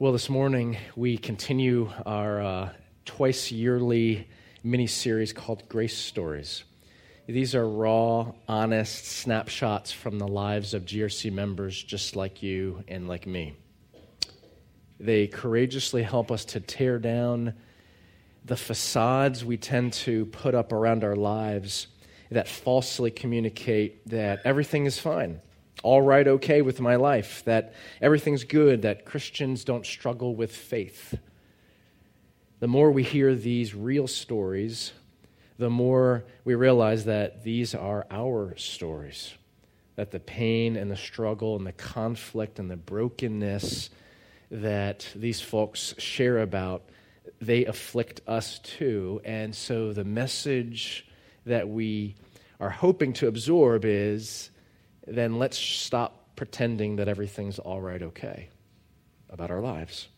Well, this morning we continue our uh, twice yearly mini series called Grace Stories. These are raw, honest snapshots from the lives of GRC members just like you and like me. They courageously help us to tear down the facades we tend to put up around our lives that falsely communicate that everything is fine all right, okay with my life, that everything's good, that Christians don't struggle with faith. The more we hear these real stories, the more we realize that these are our stories. That the pain and the struggle and the conflict and the brokenness that these folks share about, they afflict us too. And so the message that we are hoping to absorb is then let's stop pretending that everything's all right, okay about our lives.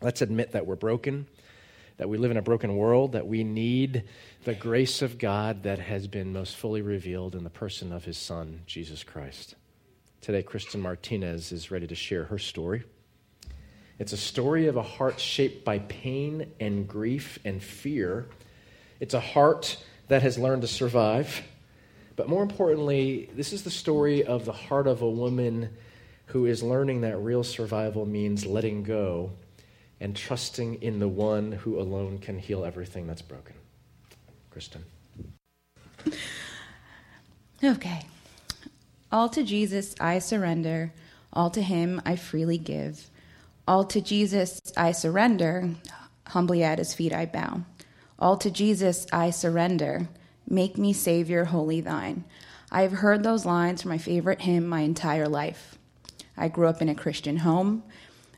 Let's admit that we're broken, that we live in a broken world, that we need the grace of God that has been most fully revealed in the person of his Son, Jesus Christ. Today, Kristen Martinez is ready to share her story. It's a story of a heart shaped by pain and grief and fear. It's a heart that has learned to survive but more importantly, this is the story of the heart of a woman who is learning that real survival means letting go and trusting in the one who alone can heal everything that's broken. Kristen. Okay. All to Jesus I surrender, all to him I freely give. All to Jesus I surrender, humbly at his feet I bow. All to Jesus I surrender. Make me Savior, wholly thine. I have heard those lines from my favorite hymn my entire life. I grew up in a Christian home.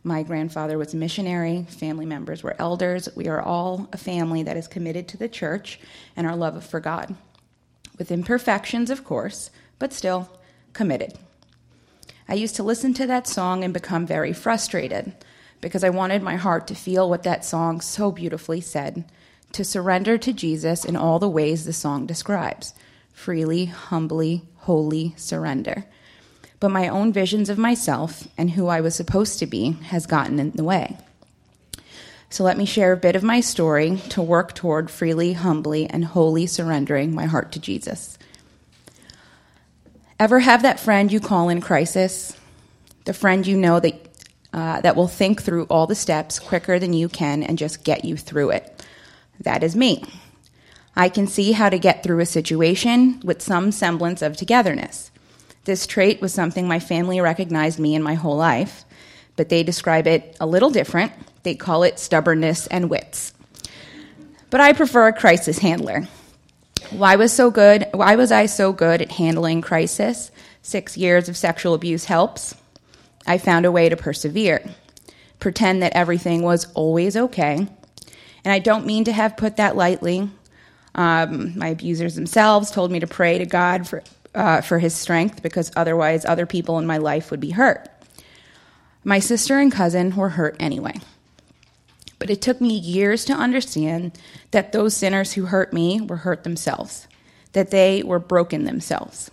My grandfather was a missionary. Family members were elders. We are all a family that is committed to the church and our love for God. With imperfections, of course, but still committed. I used to listen to that song and become very frustrated because I wanted my heart to feel what that song so beautifully said to surrender to Jesus in all the ways the song describes freely, humbly, wholly surrender. But my own visions of myself and who I was supposed to be has gotten in the way. So let me share a bit of my story to work toward freely, humbly, and wholly surrendering my heart to Jesus. Ever have that friend you call in crisis? The friend you know that, uh, that will think through all the steps quicker than you can and just get you through it. That is me. I can see how to get through a situation with some semblance of togetherness. This trait was something my family recognized me in my whole life, but they describe it a little different. They call it stubbornness and wits. But I prefer a crisis handler. Why was so good? Why was I so good at handling crisis? 6 years of sexual abuse helps. I found a way to persevere. Pretend that everything was always okay and I don't mean to have put that lightly. Um, my abusers themselves told me to pray to God for, uh, for his strength because otherwise other people in my life would be hurt. My sister and cousin were hurt anyway. But it took me years to understand that those sinners who hurt me were hurt themselves, that they were broken themselves.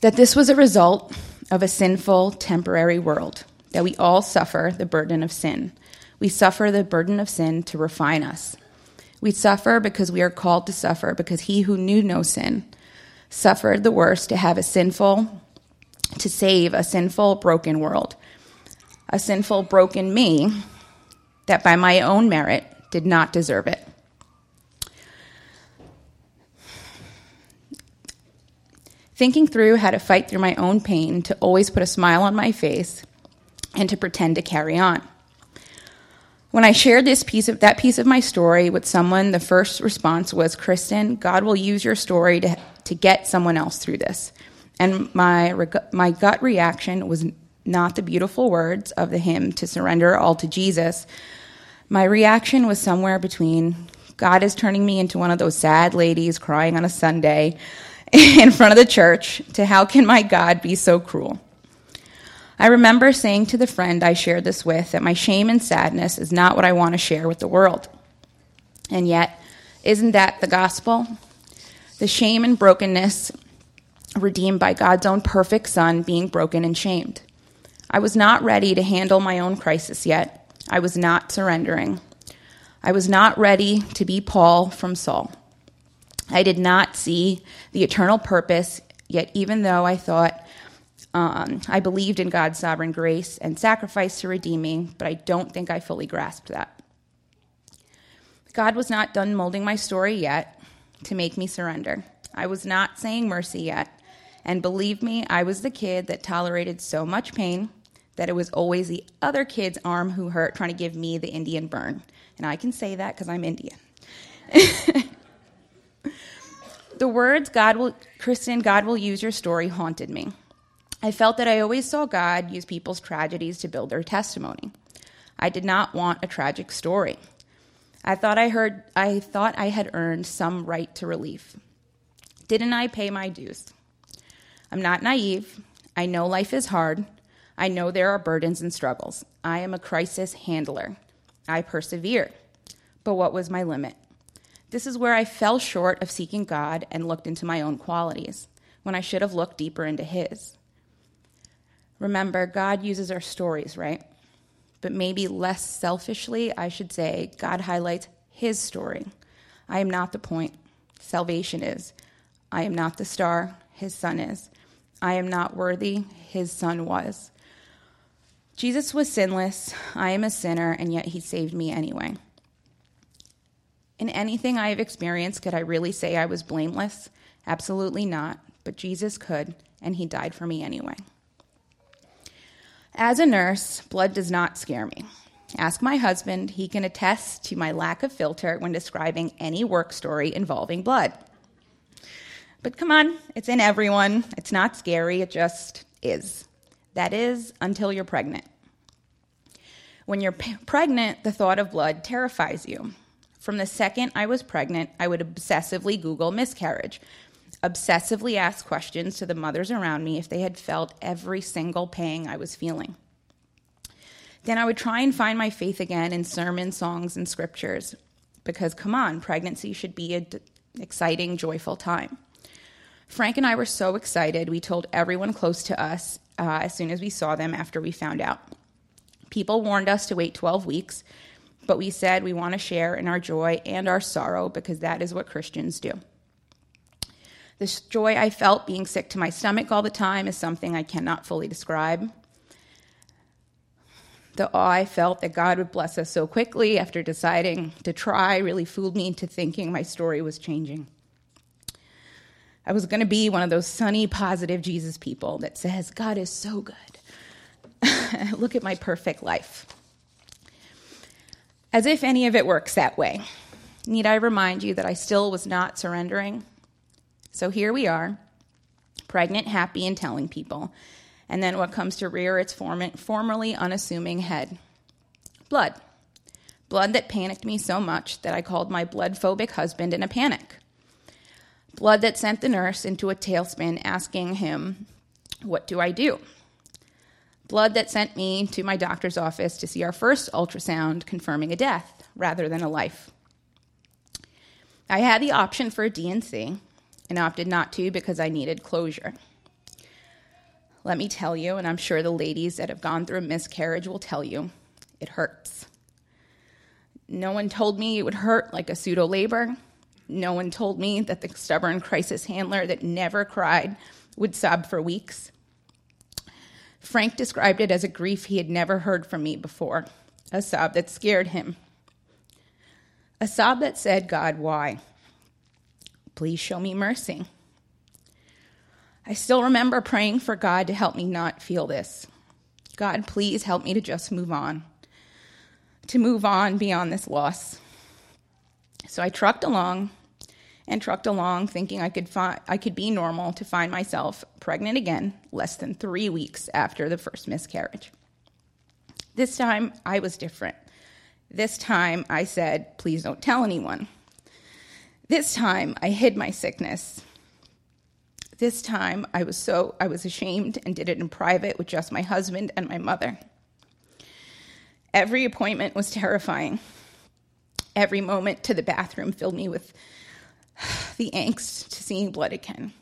That this was a result of a sinful, temporary world, that we all suffer the burden of sin, we suffer the burden of sin to refine us. We suffer because we are called to suffer, because he who knew no sin suffered the worst to have a sinful, to save a sinful, broken world. A sinful, broken me that by my own merit did not deserve it. Thinking through how to fight through my own pain, to always put a smile on my face, and to pretend to carry on. When I shared this piece of that piece of my story with someone, the first response was, "Kristen, God will use your story to to get someone else through this." And my my gut reaction was not the beautiful words of the hymn to surrender all to Jesus. My reaction was somewhere between God is turning me into one of those sad ladies crying on a Sunday in front of the church to how can my God be so cruel? I remember saying to the friend I shared this with that my shame and sadness is not what I want to share with the world. And yet, isn't that the gospel? The shame and brokenness redeemed by God's own perfect Son being broken and shamed. I was not ready to handle my own crisis yet. I was not surrendering. I was not ready to be Paul from Saul. I did not see the eternal purpose, yet, even though I thought um, I believed in God's sovereign grace and sacrifice to redeem me, but I don't think I fully grasped that. God was not done molding my story yet to make me surrender. I was not saying mercy yet. And believe me, I was the kid that tolerated so much pain that it was always the other kid's arm who hurt trying to give me the Indian burn. And I can say that because I'm Indian. the words God will, Kristen, God will use your story haunted me. I felt that I always saw God use people's tragedies to build their testimony. I did not want a tragic story. I thought I heard I thought I had earned some right to relief. Didn't I pay my dues? I'm not naive. I know life is hard. I know there are burdens and struggles. I am a crisis handler. I persevere. But what was my limit? This is where I fell short of seeking God and looked into my own qualities, when I should have looked deeper into His. Remember, God uses our stories, right? But maybe less selfishly, I should say, God highlights His story. I am not the point. Salvation is. I am not the star. His Son is. I am not worthy. His Son was. Jesus was sinless. I am a sinner, and yet he saved me anyway. In anything I have experienced, could I really say I was blameless? Absolutely not. But Jesus could, and he died for me anyway. As a nurse, blood does not scare me. Ask my husband, he can attest to my lack of filter when describing any work story involving blood. But come on, it's in everyone. It's not scary, it just is. That is, until you're pregnant. When you're p- pregnant, the thought of blood terrifies you. From the second I was pregnant, I would obsessively Google miscarriage, obsessively ask questions to the mothers around me if they had felt every single pang I was feeling. Then I would try and find my faith again in sermons, songs, and scriptures, because come on, pregnancy should be an exciting, joyful time. Frank and I were so excited, we told everyone close to us uh, as soon as we saw them after we found out. People warned us to wait 12 weeks, but we said we want to share in our joy and our sorrow because that is what Christians do. The joy I felt being sick to my stomach all the time is something I cannot fully describe. The awe I felt that God would bless us so quickly after deciding to try really fooled me into thinking my story was changing. I was going to be one of those sunny, positive Jesus people that says, God is so good. Look at my perfect life. As if any of it works that way. Need I remind you that I still was not surrendering? So here we are, pregnant, happy, and telling people. And then what comes to rear its form- formerly unassuming head? Blood. Blood that panicked me so much that I called my blood phobic husband in a panic. Blood that sent the nurse into a tailspin asking him, What do I do? Blood that sent me to my doctor's office to see our first ultrasound confirming a death rather than a life. I had the option for a D&C and opted not to because I needed closure. Let me tell you, and I'm sure the ladies that have gone through a miscarriage will tell you, it hurts. No one told me it would hurt like a pseudo labor. No one told me that the stubborn crisis handler that never cried would sob for weeks. Frank described it as a grief he had never heard from me before, a sob that scared him. A sob that said, God, why? Please show me mercy. I still remember praying for God to help me not feel this. God, please help me to just move on, to move on beyond this loss. So I trucked along and trucked along thinking I could fi- I could be normal to find myself pregnant again less than 3 weeks after the first miscarriage. This time I was different. This time I said, "Please don't tell anyone." This time I hid my sickness. This time I was so I was ashamed and did it in private with just my husband and my mother. Every appointment was terrifying. Every moment to the bathroom filled me with the angst to seeing blood again.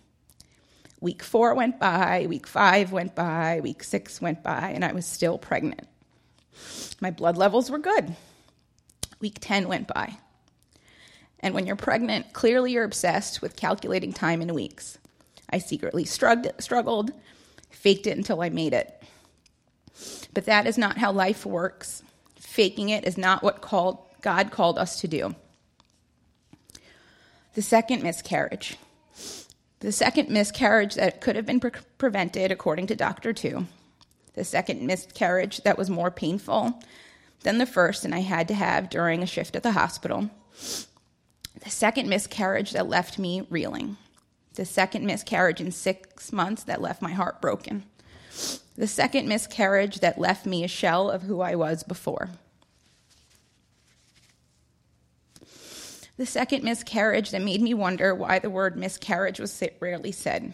Week four went by, week five went by, week six went by, and I was still pregnant. My blood levels were good. Week 10 went by. And when you're pregnant, clearly you're obsessed with calculating time in weeks. I secretly struggled, faked it until I made it. But that is not how life works. Faking it is not what called, God called us to do. The second miscarriage. The second miscarriage that could have been pre- prevented, according to Dr. Two. The second miscarriage that was more painful than the first, and I had to have during a shift at the hospital. The second miscarriage that left me reeling. The second miscarriage in six months that left my heart broken. The second miscarriage that left me a shell of who I was before. The second miscarriage that made me wonder why the word miscarriage was rarely said.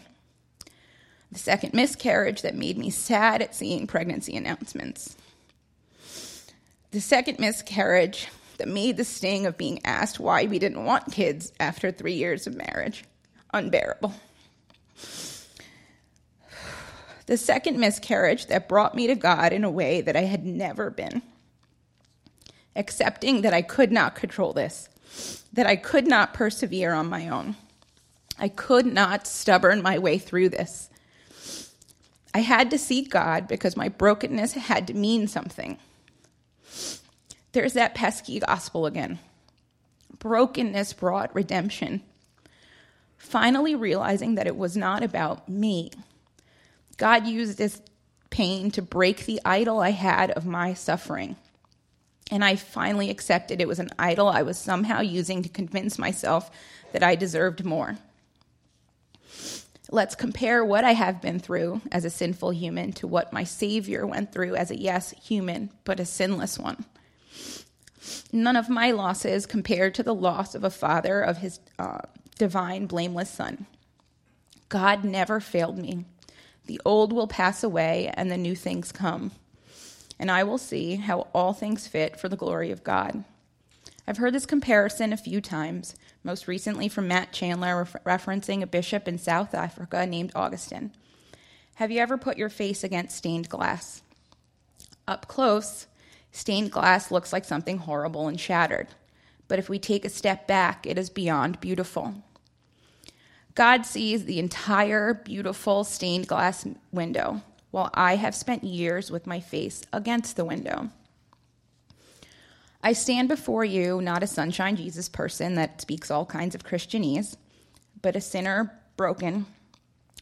The second miscarriage that made me sad at seeing pregnancy announcements. The second miscarriage that made the sting of being asked why we didn't want kids after three years of marriage unbearable. The second miscarriage that brought me to God in a way that I had never been. Accepting that I could not control this, that I could not persevere on my own. I could not stubborn my way through this. I had to seek God because my brokenness had to mean something. There's that pesky gospel again. Brokenness brought redemption. Finally, realizing that it was not about me. God used this pain to break the idol I had of my suffering. And I finally accepted it was an idol I was somehow using to convince myself that I deserved more. Let's compare what I have been through as a sinful human to what my Savior went through as a, yes, human, but a sinless one. None of my losses compared to the loss of a father of his uh, divine, blameless son. God never failed me. The old will pass away and the new things come. And I will see how all things fit for the glory of God. I've heard this comparison a few times, most recently from Matt Chandler referencing a bishop in South Africa named Augustine. Have you ever put your face against stained glass? Up close, stained glass looks like something horrible and shattered. But if we take a step back, it is beyond beautiful. God sees the entire beautiful stained glass window, while I have spent years with my face against the window. I stand before you not a sunshine Jesus person that speaks all kinds of Christianese, but a sinner broken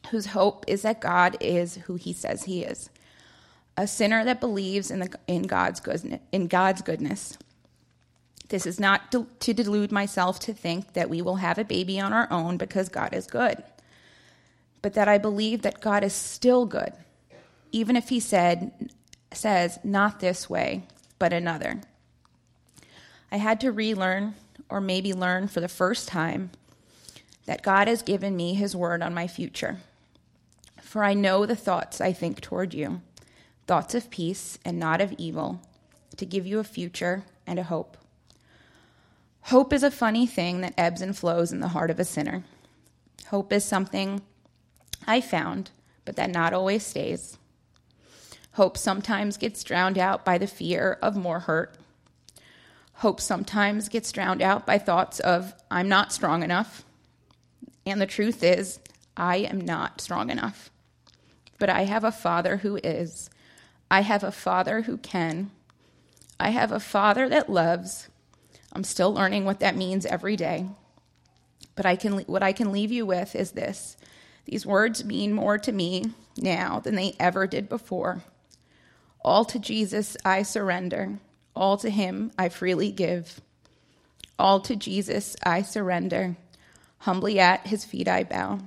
whose hope is that God is who he says he is. A sinner that believes in, the, in, God's, goodness, in God's goodness. This is not to, to delude myself to think that we will have a baby on our own because God is good, but that I believe that God is still good, even if he said, says, not this way, but another. I had to relearn, or maybe learn for the first time, that God has given me his word on my future. For I know the thoughts I think toward you thoughts of peace and not of evil, to give you a future and a hope. Hope is a funny thing that ebbs and flows in the heart of a sinner. Hope is something I found, but that not always stays. Hope sometimes gets drowned out by the fear of more hurt Hope sometimes gets drowned out by thoughts of, I'm not strong enough. And the truth is, I am not strong enough. But I have a father who is. I have a father who can. I have a father that loves. I'm still learning what that means every day. But I can, what I can leave you with is this these words mean more to me now than they ever did before. All to Jesus I surrender. All to him I freely give. All to Jesus I surrender. Humbly at his feet I bow.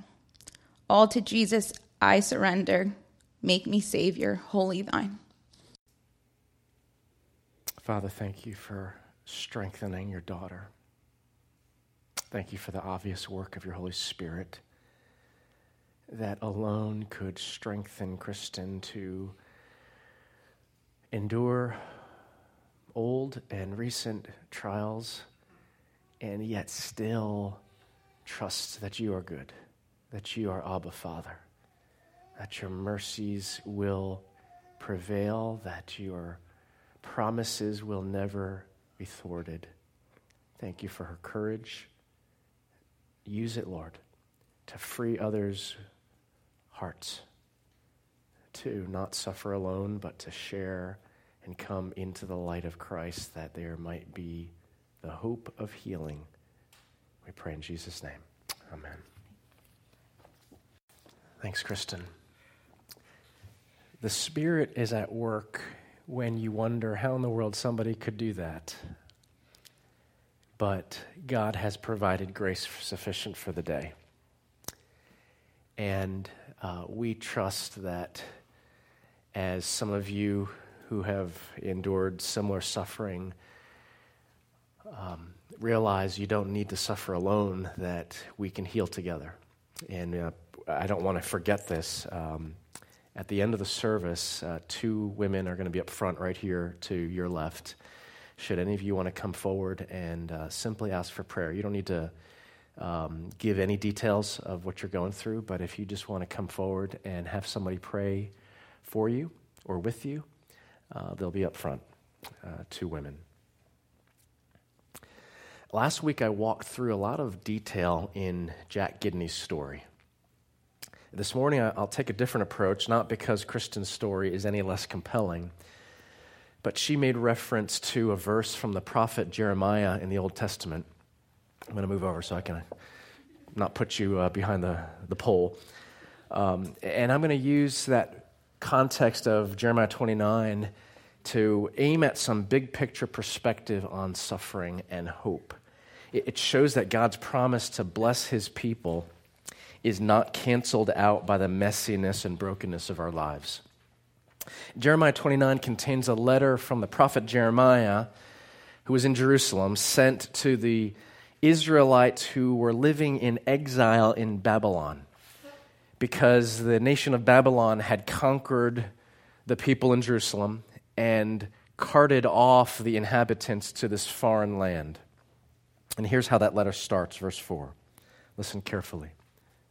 All to Jesus I surrender. Make me Savior, wholly thine. Father, thank you for strengthening your daughter. Thank you for the obvious work of your Holy Spirit that alone could strengthen Kristen to endure old and recent trials, and yet still trust that you are good, that you are Abba Father, that your mercies will prevail, that your promises will never be thwarted. Thank you for her courage. Use it, Lord, to free others' hearts, to not suffer alone, but to share and come into the light of Christ, that there might be the hope of healing. We pray in Jesus' name. Amen. Thanks, Kristen. The Spirit is at work when you wonder how in the world somebody could do that. But God has provided grace sufficient for the day. And uh, we trust that as some of you who have endured similar suffering um, realize you don't need to suffer alone, that we can heal together. And uh, I don't want to forget this. Um, at the end of the service, uh, two women are going to be up front right here to your left. Should any of you want to come forward and uh, simply ask for prayer, you don't need to um, give any details of what you're going through, but if you just want to come forward and have somebody pray for you or with you, uh, they'll be up front, uh, two women. Last week, I walked through a lot of detail in Jack Gidney's story. This morning, I'll take a different approach, not because Kristen's story is any less compelling, but she made reference to a verse from the prophet Jeremiah in the Old Testament. I'm going to move over so I can not put you uh, behind the, the pole. Um, and I'm going to use that context of Jeremiah 29 to aim at some big picture perspective on suffering and hope. It, it shows that God's promise to bless his people is not canceled out by the messiness and brokenness of our lives. Jeremiah 29 contains a letter from the prophet Jeremiah, who was in Jerusalem, sent to the Israelites who were living in exile in Babylon because the nation of Babylon had conquered the people in Jerusalem and carted off the inhabitants to this foreign land. And here's how that letter starts, verse 4. Listen carefully.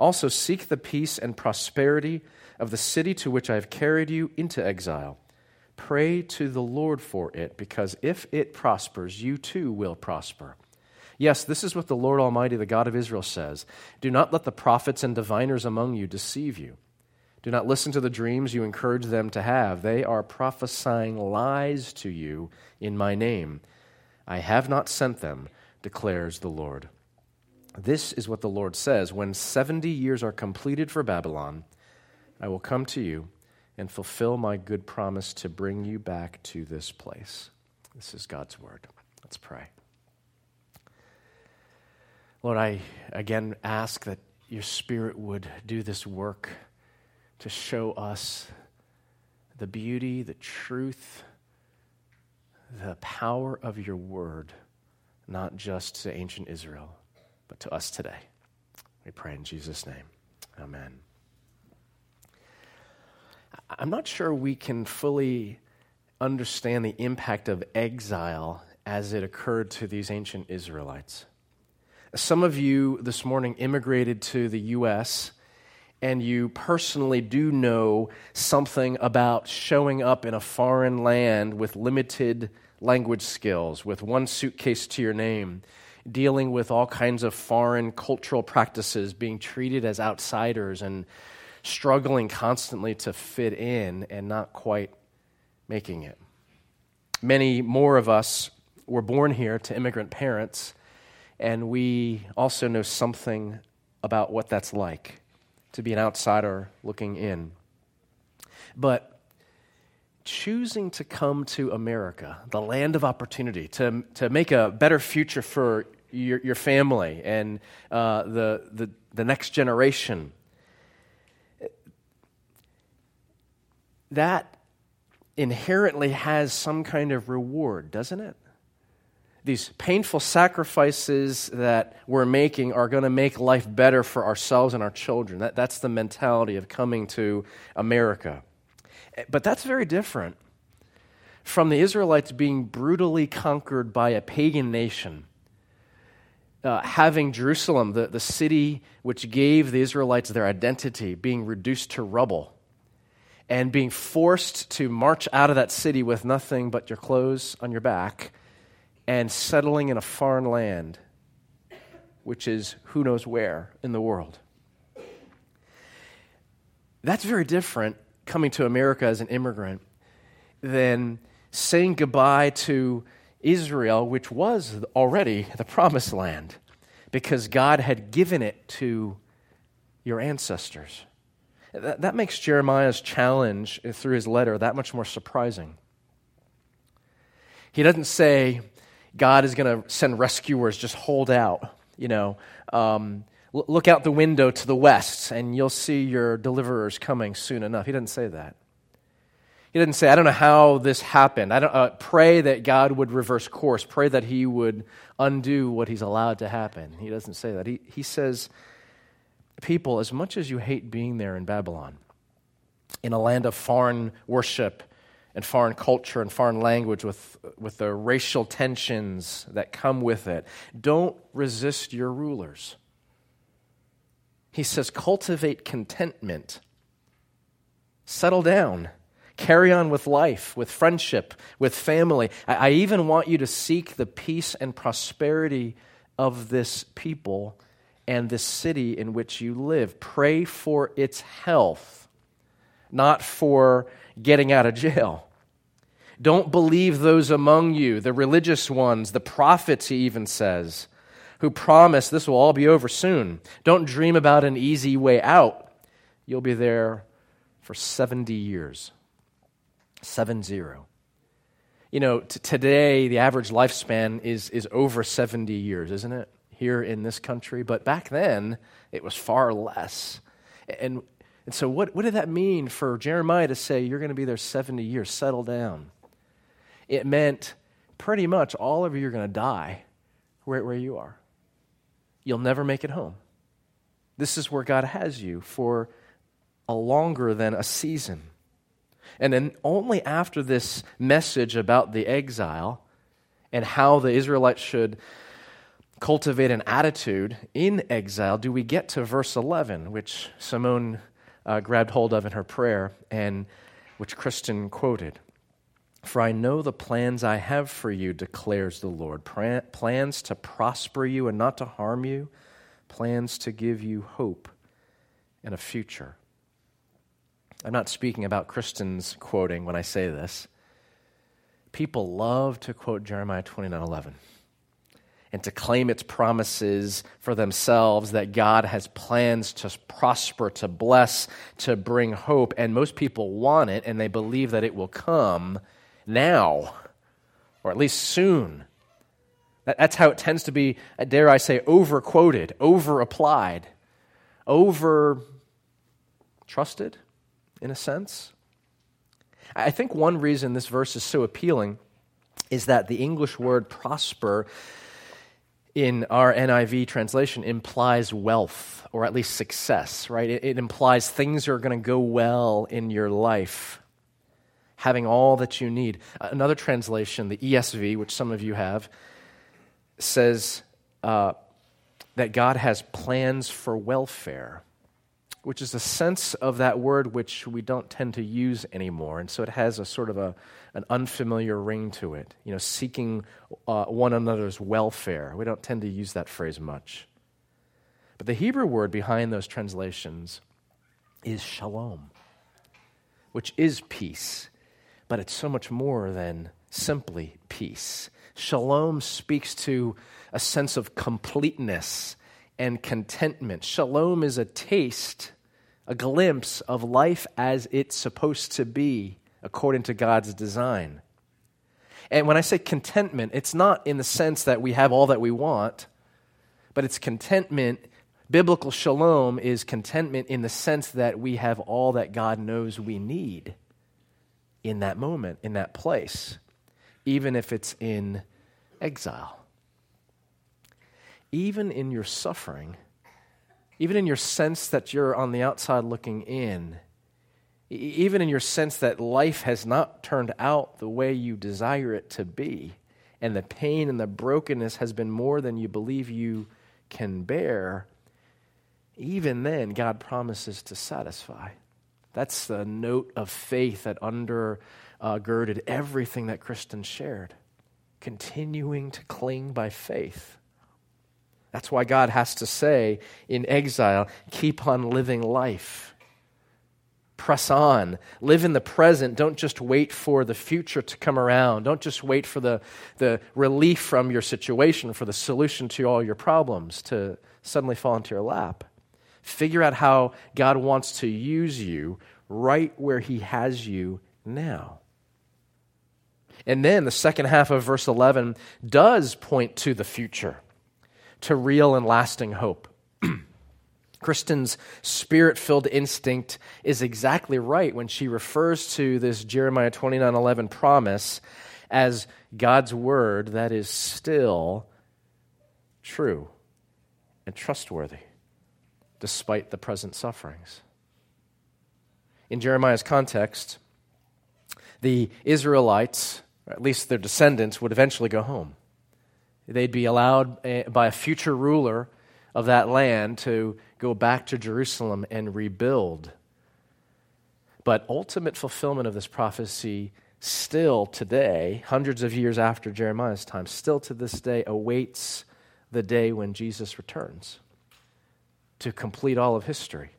Also, seek the peace and prosperity of the city to which I have carried you into exile. Pray to the Lord for it, because if it prospers, you too will prosper. Yes, this is what the Lord Almighty, the God of Israel, says Do not let the prophets and diviners among you deceive you. Do not listen to the dreams you encourage them to have. They are prophesying lies to you in my name. I have not sent them, declares the Lord. This is what the Lord says When 70 years are completed for Babylon, I will come to you and fulfill my good promise to bring you back to this place. This is God's word. Let's pray. Lord, I again ask that your Spirit would do this work to show us the beauty, the truth, the power of your word, not just to ancient Israel, but to us today. We pray in Jesus' name. Amen. I'm not sure we can fully understand the impact of exile as it occurred to these ancient Israelites. Some of you this morning immigrated to the U.S., and you personally do know something about showing up in a foreign land with limited language skills, with one suitcase to your name, dealing with all kinds of foreign cultural practices, being treated as outsiders, and struggling constantly to fit in and not quite making it. Many more of us were born here to immigrant parents, and we also know something about what that's like to be an outsider looking in. But choosing to come to America, the land of opportunity, to, to make a better future for your, your family and uh, the, the, the next generation, that inherently has some kind of reward, doesn't it? These painful sacrifices that we're making are going to make life better for ourselves and our children. That, that's the mentality of coming to America. But that's very different from the Israelites being brutally conquered by a pagan nation. Uh, having Jerusalem, the, the city which gave the Israelites their identity, being reduced to rubble and being forced to march out of that city with nothing but your clothes on your back and settling in a foreign land, which is who knows where in the world. That's very different coming to America as an immigrant than saying goodbye to Israel, which was already the promised land, because God had given it to your ancestors. That, that makes Jeremiah's challenge through his letter that much more surprising. He doesn't say, God is going to send rescuers, just hold out. You know, um, look out the window to the west and you'll see your deliverers coming soon enough. He doesn't say that. He doesn't say, I don't know how this happened. I don't, uh, pray that God would reverse course. Pray that he would undo what he's allowed to happen. He doesn't say that. He, he says, people, as much as you hate being there in Babylon, in a land of foreign worship and foreign culture and foreign language with, with the racial tensions that come with it, don't resist your rulers. He says, cultivate contentment, settle down. Carry on with life, with friendship, with family. I, I even want you to seek the peace and prosperity of this people and the city in which you live. Pray for its health, not for getting out of jail. Don't believe those among you, the religious ones, the prophets, he even says, who promise this will all be over soon. Don't dream about an easy way out. You'll be there for 70 years. 7 0. You know, t- today the average lifespan is, is over 70 years, isn't it? here in this country, but back then it was far less. And, and so, what, what did that mean for Jeremiah to say, You're going to be there 70 years, settle down? It meant pretty much all of you are going to die where, where you are. You'll never make it home. This is where God has you for a longer than a season. And then only after this message about the exile and how the Israelites should cultivate an attitude in exile do we get to verse 11, which Simone uh, grabbed hold of in her prayer and which Kristen quoted. For I know the plans I have for you, declares the Lord plans to prosper you and not to harm you, plans to give you hope and a future. I'm not speaking about Christians quoting when I say this. People love to quote Jeremiah 29 11 and to claim its promises for themselves that God has plans to prosper, to bless, to bring hope. And most people want it and they believe that it will come now, or at least soon. That's how it tends to be, dare I say, over quoted, over applied, over trusted, in a sense. I think one reason this verse is so appealing is that the English word prosper in our NIV translation implies wealth or at least success, right? It, it implies things are going to go well in your life, having all that you need. Another translation, the ESV, which some of you have, says uh, that God has plans for welfare which is a sense of that word which we don't tend to use anymore. And so it has a sort of a, an unfamiliar ring to it, you know, seeking uh, one another's welfare. We don't tend to use that phrase much. But the Hebrew word behind those translations is shalom, which is peace, but it's so much more than simply peace. Shalom speaks to a sense of completeness and contentment. Shalom is a taste, a glimpse of life as it's supposed to be according to God's design. And when I say contentment, it's not in the sense that we have all that we want, but it's contentment. Biblical shalom is contentment in the sense that we have all that God knows we need. In that moment, in that place, even if it's in exile. Even in your suffering, even in your sense that you're on the outside looking in, even in your sense that life has not turned out the way you desire it to be, and the pain and the brokenness has been more than you believe you can bear, even then, God promises to satisfy. That's the note of faith that undergirded everything that Kristen shared. Continuing to cling by faith. That's why God has to say in exile, keep on living life press on. Live in the present. Don't just wait for the future to come around. Don't just wait for the, the relief from your situation, for the solution to all your problems to suddenly fall into your lap. Figure out how God wants to use you right where He has you now. And then the second half of verse 11 does point to the future, to real and lasting hope. Kristen's spirit filled instinct is exactly right when she refers to this Jeremiah 29 11 promise as God's word that is still true and trustworthy despite the present sufferings. In Jeremiah's context, the Israelites, or at least their descendants, would eventually go home. They'd be allowed eh, by a future ruler of that land to go back to Jerusalem and rebuild. But ultimate fulfillment of this prophecy still today, hundreds of years after Jeremiah's time, still to this day awaits the day when Jesus returns to complete all of history.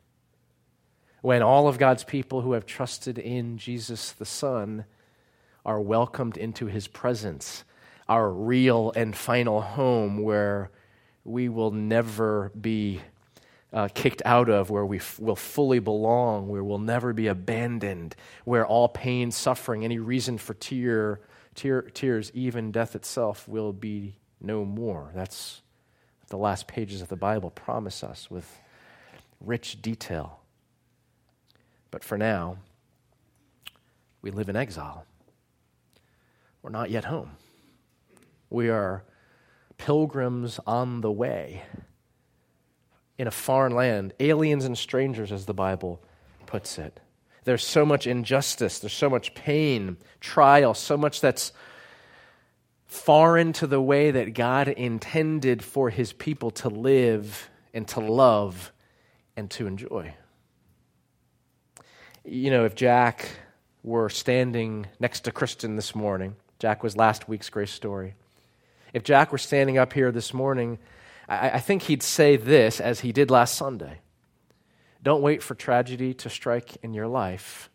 When all of God's people who have trusted in Jesus the Son are welcomed into his presence, our real and final home where we will never be uh, kicked out of, where we f- will fully belong, where we'll never be abandoned, where all pain, suffering, any reason for tear, tear, tears, even death itself, will be no more. That's the last pages of the Bible promise us with rich detail. But for now, we live in exile. We're not yet home. We are pilgrims on the way in a foreign land, aliens and strangers, as the Bible puts it. There's so much injustice, there's so much pain, trial, so much that's foreign to the way that God intended for his people to live and to love and to enjoy. You know, if Jack were standing next to Kristen this morning, Jack was last week's grace story. If Jack were standing up here this morning, I, I think he'd say this as he did last Sunday Don't wait for tragedy to strike in your life.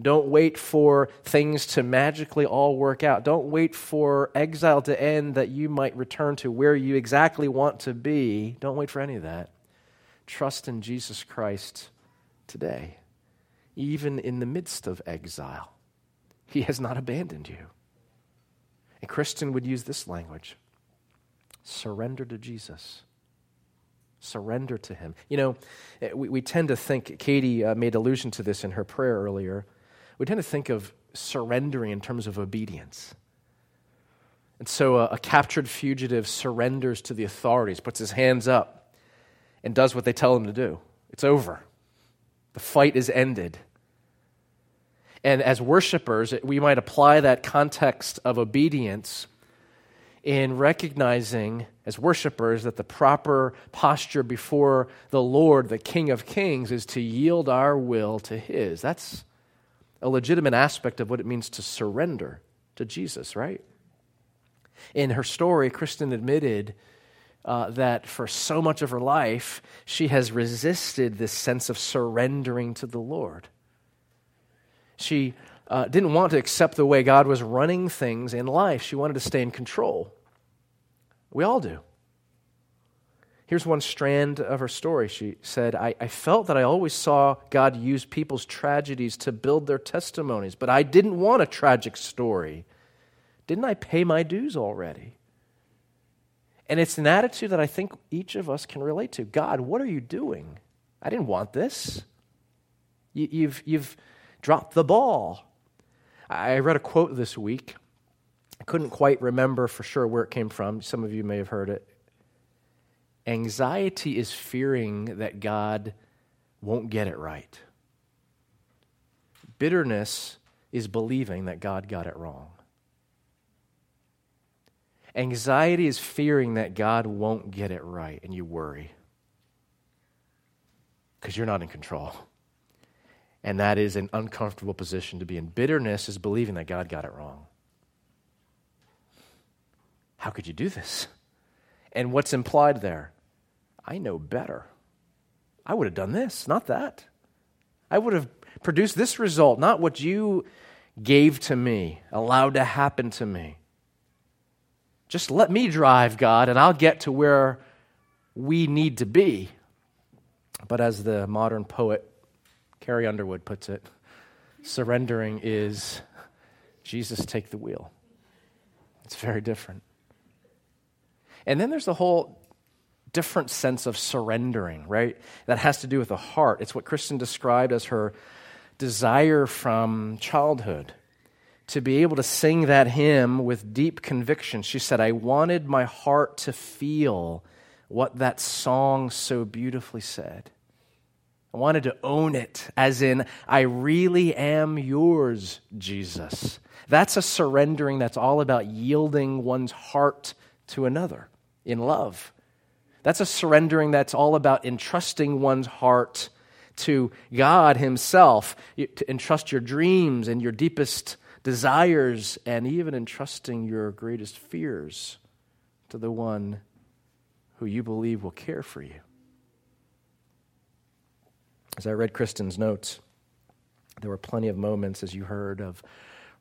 Don't wait for things to magically all work out. Don't wait for exile to end that you might return to where you exactly want to be. Don't wait for any of that. Trust in Jesus Christ today, even in the midst of exile. He has not abandoned you. And Kristen would use this language surrender to Jesus. Surrender to Him. You know, eh, we, we tend to think, Katie uh, made allusion to this in her prayer earlier. We tend to think of surrendering in terms of obedience. And so a, a captured fugitive surrenders to the authorities, puts his hands up, and does what they tell him to do. It's over. The fight is ended. And as worshipers, we might apply that context of obedience in recognizing as worshipers that the proper posture before the Lord, the King of Kings, is to yield our will to His. That's a legitimate aspect of what it means to surrender to Jesus, right? In her story, Kristen admitted uh, that for so much of her life, she has resisted this sense of surrendering to the Lord. She uh, didn't want to accept the way God was running things in life. She wanted to stay in control. We all do. Here's one strand of her story. She said, I, I, felt that I always saw God use people's tragedies to build their testimonies, but I didn't want a tragic story. Didn't I pay my dues already? And it's an attitude that I think each of us can relate to. God, what are you doing? I didn't want this. You, you've, you've dropped the ball. I read a quote this week. I couldn't quite remember for sure where it came from. Some of you may have heard it. Anxiety is fearing that God won't get it right. Bitterness is believing that God got it wrong. Anxiety is fearing that God won't get it right, and you worry because you're not in control. And that is an uncomfortable position to be in. Bitterness is believing that God got it wrong. How could you do this? And what's implied there? I know better. I would have done this, not that. I would have produced this result, not what you gave to me, allowed to happen to me. Just let me drive, God, and I'll get to where we need to be. But as the modern poet Carrie Underwood puts it, surrendering is Jesus take the wheel. It's very different. And then there's the whole different sense of surrendering, right? That has to do with the heart. It's what Kristen described as her desire from childhood to be able to sing that hymn with deep conviction. She said, I wanted my heart to feel what that song so beautifully said. I wanted to own it, as in, I really am yours, Jesus. That's a surrendering that's all about yielding one's heart to another in love. That's a surrendering that's all about entrusting one's heart to God Himself, to entrust your dreams and your deepest desires, and even entrusting your greatest fears to the one who you believe will care for you. As I read Kristen's notes, there were plenty of moments, as you heard, of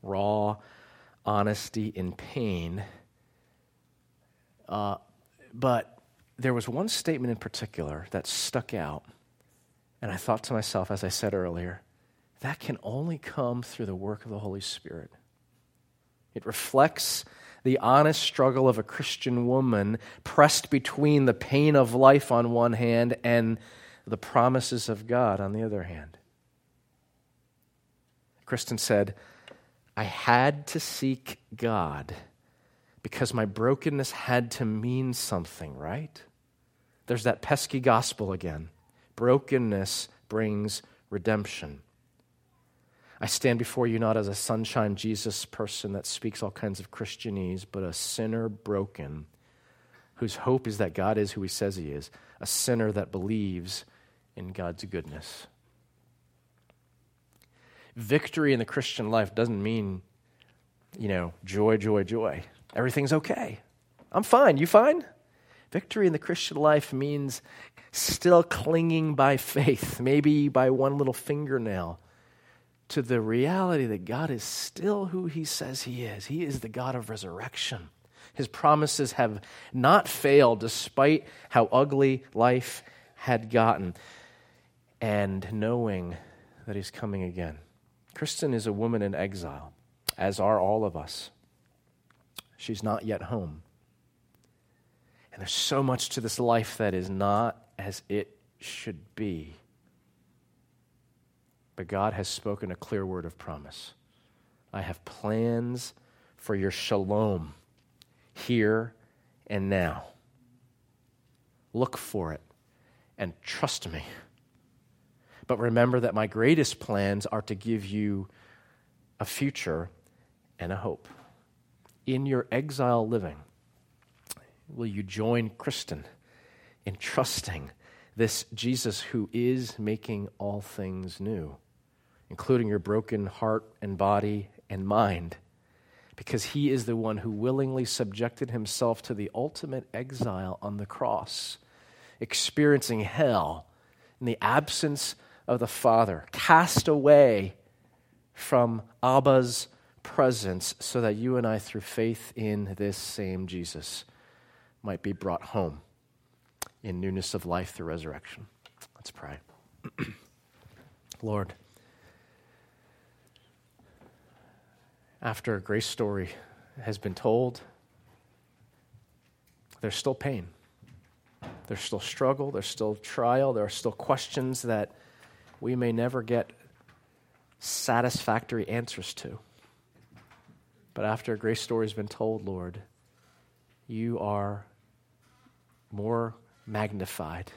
raw honesty in pain. Uh, but there was one statement in particular that stuck out. And I thought to myself, as I said earlier, that can only come through the work of the Holy Spirit. It reflects the honest struggle of a Christian woman pressed between the pain of life on one hand and the promises of God on the other hand. Kristen said, I had to seek God because my brokenness had to mean something, right? There's that pesky gospel again. Brokenness brings redemption. I stand before you not as a sunshine Jesus person that speaks all kinds of Christianese, but a sinner broken whose hope is that God is who he says he is, a sinner that believes in God's goodness. Victory in the Christian life doesn't mean, you know, joy, joy, joy. Everything's okay. I'm fine. You fine? Victory in the Christian life means still clinging by faith, maybe by one little fingernail, to the reality that God is still who He says He is. He is the God of resurrection. His promises have not failed despite how ugly life had gotten, and knowing that He's coming again. Kristen is a woman in exile, as are all of us. She's not yet home. And there's so much to this life that is not as it should be. But God has spoken a clear word of promise. I have plans for your shalom here and now. Look for it and trust me. But remember that my greatest plans are to give you a future and a hope in your exile living, will you join Kristen in trusting this Jesus who is making all things new, including your broken heart and body and mind? Because he is the one who willingly subjected himself to the ultimate exile on the cross, experiencing hell in the absence of the Father, cast away from Abba's presence so that you and I, through faith in this same Jesus, might be brought home in newness of life through resurrection. Let's pray. Lord, after a grace story has been told, there's still pain. There's still struggle. There's still trial. There are still questions that we may never get satisfactory answers to. But after a grace story has been told, Lord, you are more magnified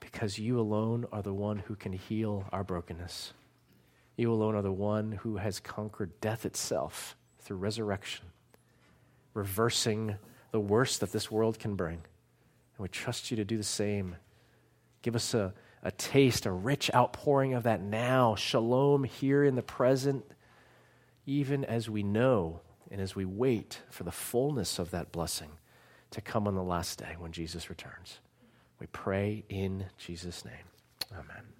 because you alone are the one who can heal our brokenness. You alone are the one who has conquered death itself through resurrection, reversing the worst that this world can bring. And we trust you to do the same. Give us a, a taste, a rich outpouring of that now. Shalom here in the present, even as we know and as we wait for the fullness of that blessing to come on the last day when Jesus returns. We pray in Jesus' name. Amen.